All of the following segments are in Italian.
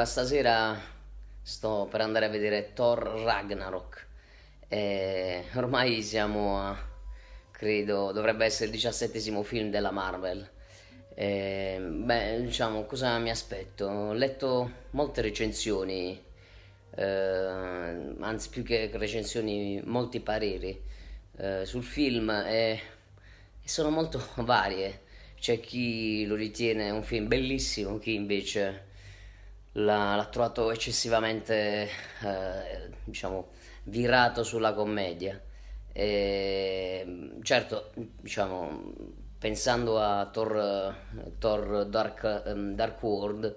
Allora stasera sto per andare a vedere Thor Ragnarok. Eh, ormai siamo a, credo, dovrebbe essere il diciassettesimo film della Marvel. Eh, beh, diciamo, cosa mi aspetto? Ho letto molte recensioni, eh, anzi più che recensioni, molti pareri eh, sul film e, e sono molto varie. C'è chi lo ritiene un film bellissimo, chi invece l'ha, l'ha trovato eccessivamente, eh, diciamo, virato sulla commedia. E, certo, diciamo, pensando a Thor, Thor Dark, ehm, Dark World,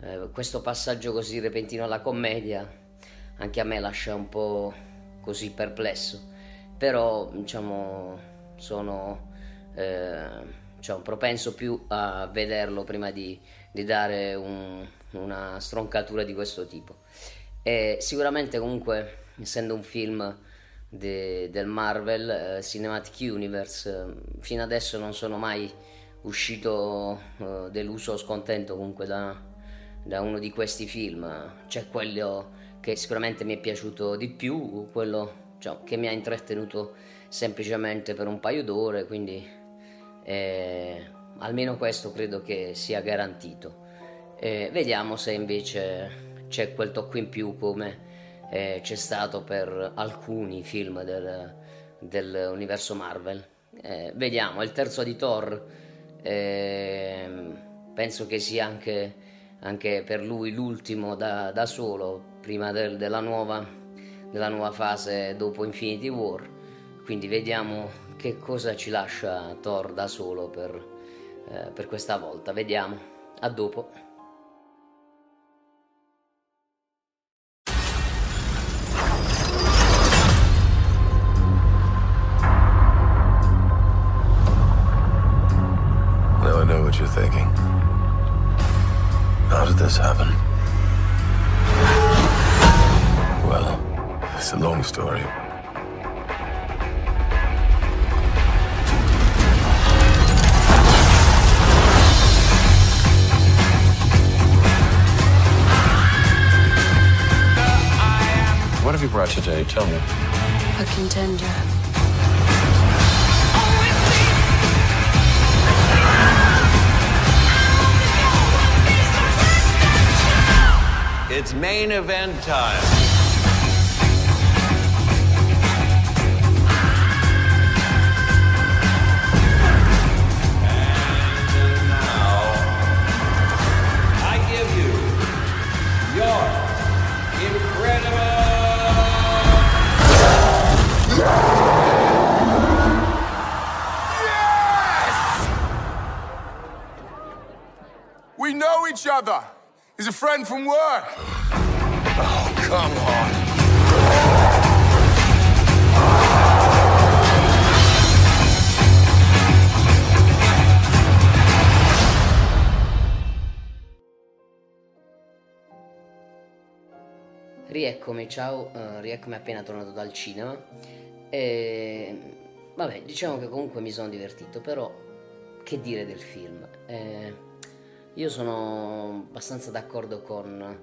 eh, questo passaggio così repentino alla commedia anche a me lascia un po' così perplesso. Però, diciamo, sono... Eh, cioè, propenso più a vederlo prima di, di dare un, una stroncatura di questo tipo. E sicuramente comunque, essendo un film de, del Marvel eh, Cinematic Universe, eh, fino adesso non sono mai uscito eh, deluso o scontento comunque da, da uno di questi film. C'è quello che sicuramente mi è piaciuto di più, quello cioè, che mi ha intrattenuto semplicemente per un paio d'ore, quindi eh, almeno questo credo che sia garantito. Eh, vediamo se invece c'è quel tocco in più come eh, c'è stato per alcuni film del, dell'universo Marvel. Eh, vediamo, il terzo di Thor ehm, penso che sia anche, anche, per lui l'ultimo da, da solo prima del, della, nuova, della nuova fase dopo Infinity War. Quindi vediamo che cosa ci lascia Thor da solo per, eh, per questa volta. Vediamo. A dopo. This happen? Well, it's a long story. What have you brought today? Tell me. A contender. It's main event time. And now, I give you your incredible. We know each other. He's a friend from work. Rieccomi, ciao, uh, rieccomi appena tornato dal cinema. E vabbè, diciamo che comunque mi sono divertito, però che dire del film? Eh, io sono abbastanza d'accordo con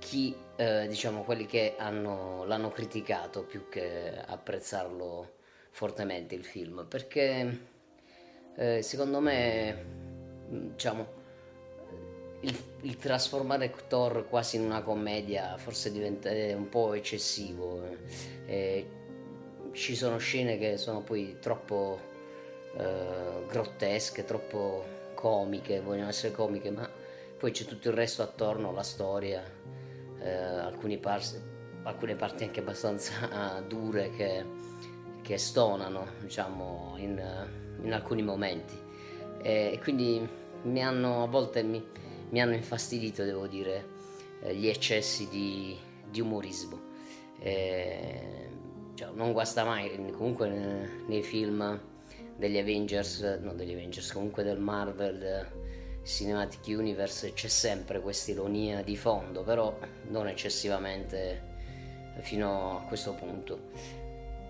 chi, eh, diciamo, quelli che hanno, l'hanno criticato più che apprezzarlo fortemente il film, perché eh, secondo me, diciamo, il, il, trasformare Thor quasi in una commedia forse diventa un po' eccessivo. Eh, ci sono scene che sono poi troppo eh, grottesche, troppo comiche, vogliono essere comiche, ma poi c'è tutto il resto attorno, la storia, eh, par- alcune parti anche abbastanza dure che, che stonano, diciamo, in, in alcuni momenti. E quindi mi hanno a volte mi, mi hanno infastidito, devo dire, eh, gli eccessi di, di umorismo. Eh, cioè, non guasta mai, comunque nei film degli Avengers, no degli Avengers, comunque del Marvel Cinematic Universe c'è sempre questa ironia di fondo, però non eccessivamente fino a questo punto.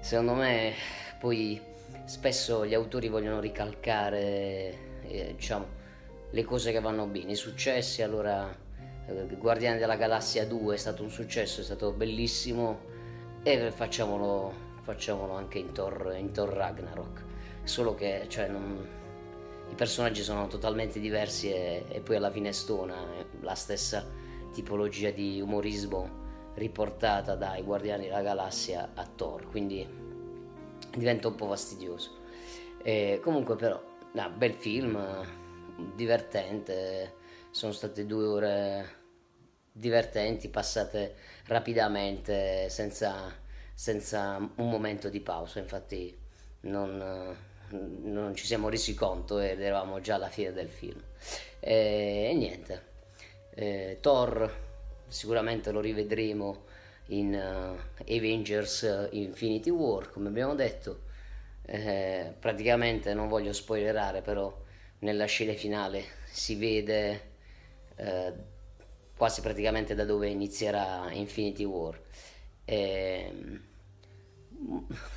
Secondo me poi spesso gli autori vogliono ricalcare eh, diciamo, le cose che vanno bene, i successi, allora eh, Guardiani della Galassia 2 è stato un successo, è stato bellissimo e facciamolo, facciamolo anche in Thor, in Thor Ragnarok, solo che cioè, non, i personaggi sono totalmente diversi e, e poi alla fine stona la stessa tipologia di umorismo riportata dai Guardiani della Galassia a Thor, quindi diventa un po' fastidioso. E comunque però, no, bel film, divertente, sono state due ore divertenti, passate rapidamente, senza, senza un momento di pausa, infatti non, non, ci siamo resi conto ed eravamo già alla fine del film. E, e niente, e, Thor sicuramente lo rivedremo in uh, Avengers Infinity War, come abbiamo detto. Eh, praticamente non voglio spoilerare, però nella scena finale si vede eh, quasi praticamente da dove inizierà Infinity War. E,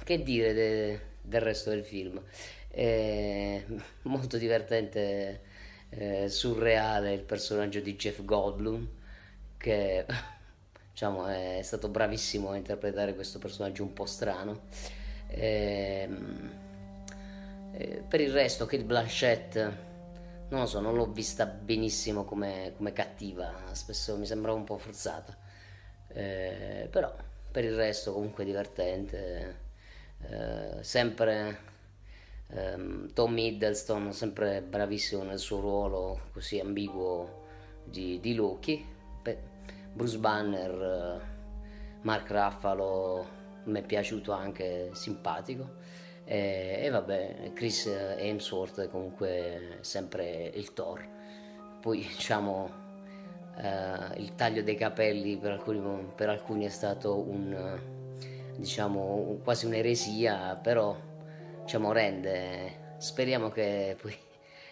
che dire de, del resto del film? È molto divertente, eh, surreale il personaggio di Jeff Goldblum che diciamo, è stato bravissimo a interpretare questo personaggio un po' strano. E, eh, per il resto, Kate Blanchett, non lo so, non l'ho vista benissimo come, come cattiva, spesso mi sembrava un po' forzata. Eh, però per il resto comunque divertente. Eh, sempre ehm, Tom Hiddleston, sempre bravissimo nel suo ruolo così ambiguo di, di Loki. Bruce Banner, eh, Mark Raffalo, mi è piaciuto anche simpatico. E, e vabbè, Chris Hemsworth è comunque sempre il Thor. Poi diciamo Uh, il taglio dei capelli per alcuni, per alcuni è stato un, diciamo, quasi un'eresia, però diciamo, rende. Speriamo che poi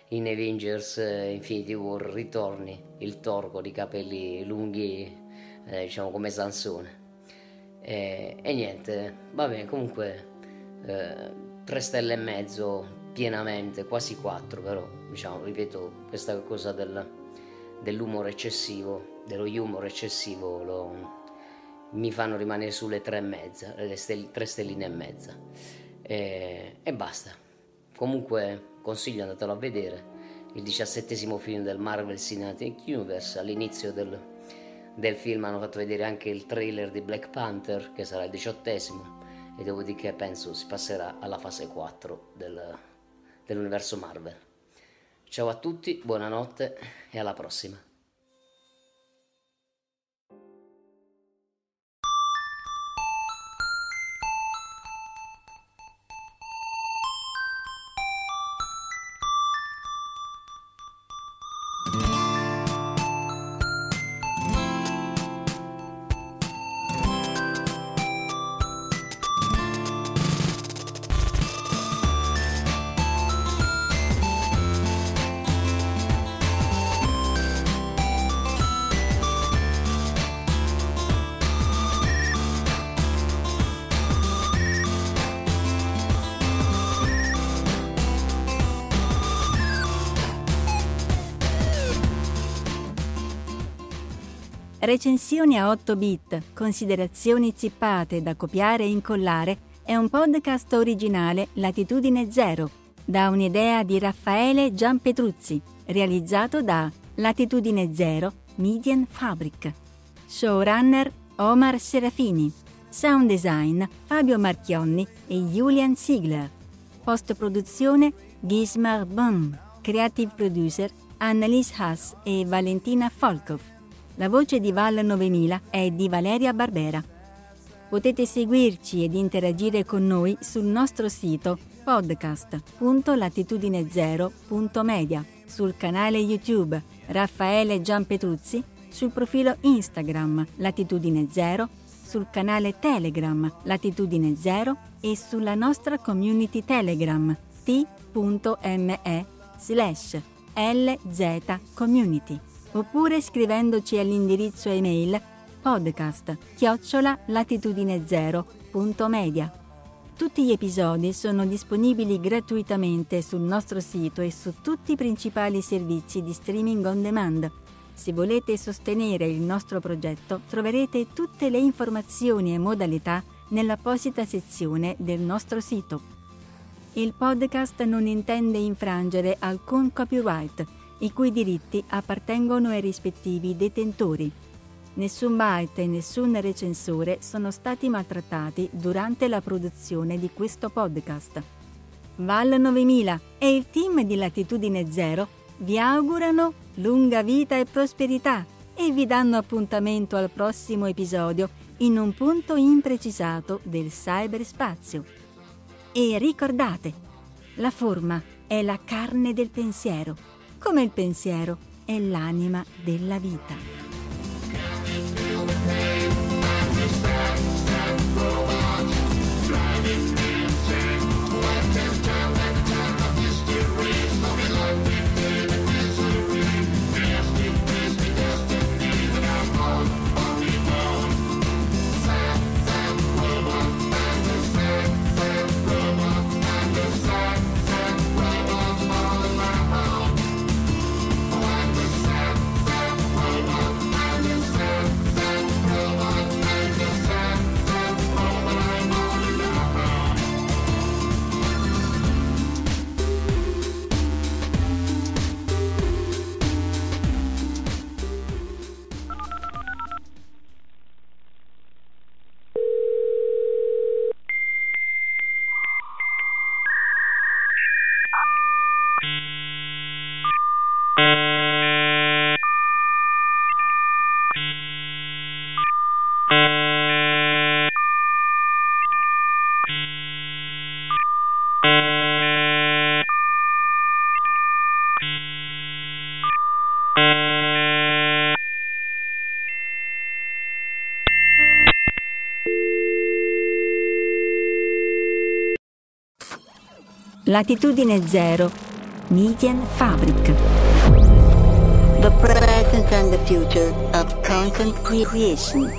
in Avengers Infinity War ritorni il Thor con i capelli lunghi, eh, diciamo come Sansone. E, e niente, va bene, comunque eh, 3 stelle e mezzo pienamente, quasi 4 però, diciamo, ripeto, questa cosa del, dell'umore eccessivo, dello humor eccessivo, lo, mi fanno rimanere sulle 3 e mezza, le stell- 3 stelline e mezza. E, e basta. Comunque consiglio andatelo a vedere il diciassettesimo film del Marvel Cinematic Universe all'inizio del, del film hanno fatto vedere anche il trailer di Black Panther che sarà il diciottesimo e dopodiché penso si passerà alla fase 4 del, dell'universo Marvel. Ciao a tutti, buonanotte e alla prossima. Recensioni a 8 bit, considerazioni zippate da copiare e incollare è un podcast originale Latitudine Zero, da un'idea di Raffaele Gianpetruzzi, realizzato da Latitudine Zero Median Fabric. Showrunner Omar Serafini. Sound design Fabio Marchionni e Julian Ziegler. Post produzione Gismar Bum. Creative producer Annalise Haas e Valentina Folkov. La voce di Val 9000 è di Valeria Barbera. Potete seguirci ed interagire con noi sul nostro sito podcast.latitudinezero.media, sul canale YouTube Raffaele Gianpetruzzi, sul profilo Instagram Latitudine Zero, sul canale Telegram Latitudine Zero e sulla nostra community Telegram t.me slash lzcommunity oppure scrivendoci all'indirizzo email podcast chiocciola latitudinezero.media. Tutti gli episodi sono disponibili gratuitamente sul nostro sito e su tutti i principali servizi di streaming on demand. Se volete sostenere il nostro progetto troverete tutte le informazioni e modalità nell'apposita sezione del nostro sito. Il podcast non intende infrangere alcun copyright, i cui diritti appartengono ai rispettivi detentori. Nessun byte e nessun recensore sono stati maltrattati durante la produzione di questo podcast. Val 9000 e il team di Latitudine Zero vi augurano lunga vita e prosperità e vi danno appuntamento al prossimo episodio in un punto imprecisato del cyberspazio. E ricordate, la forma è la carne del pensiero, come il pensiero è l'anima della vita. Latitudine Zero, Median Fabric. The present and the future of content creation.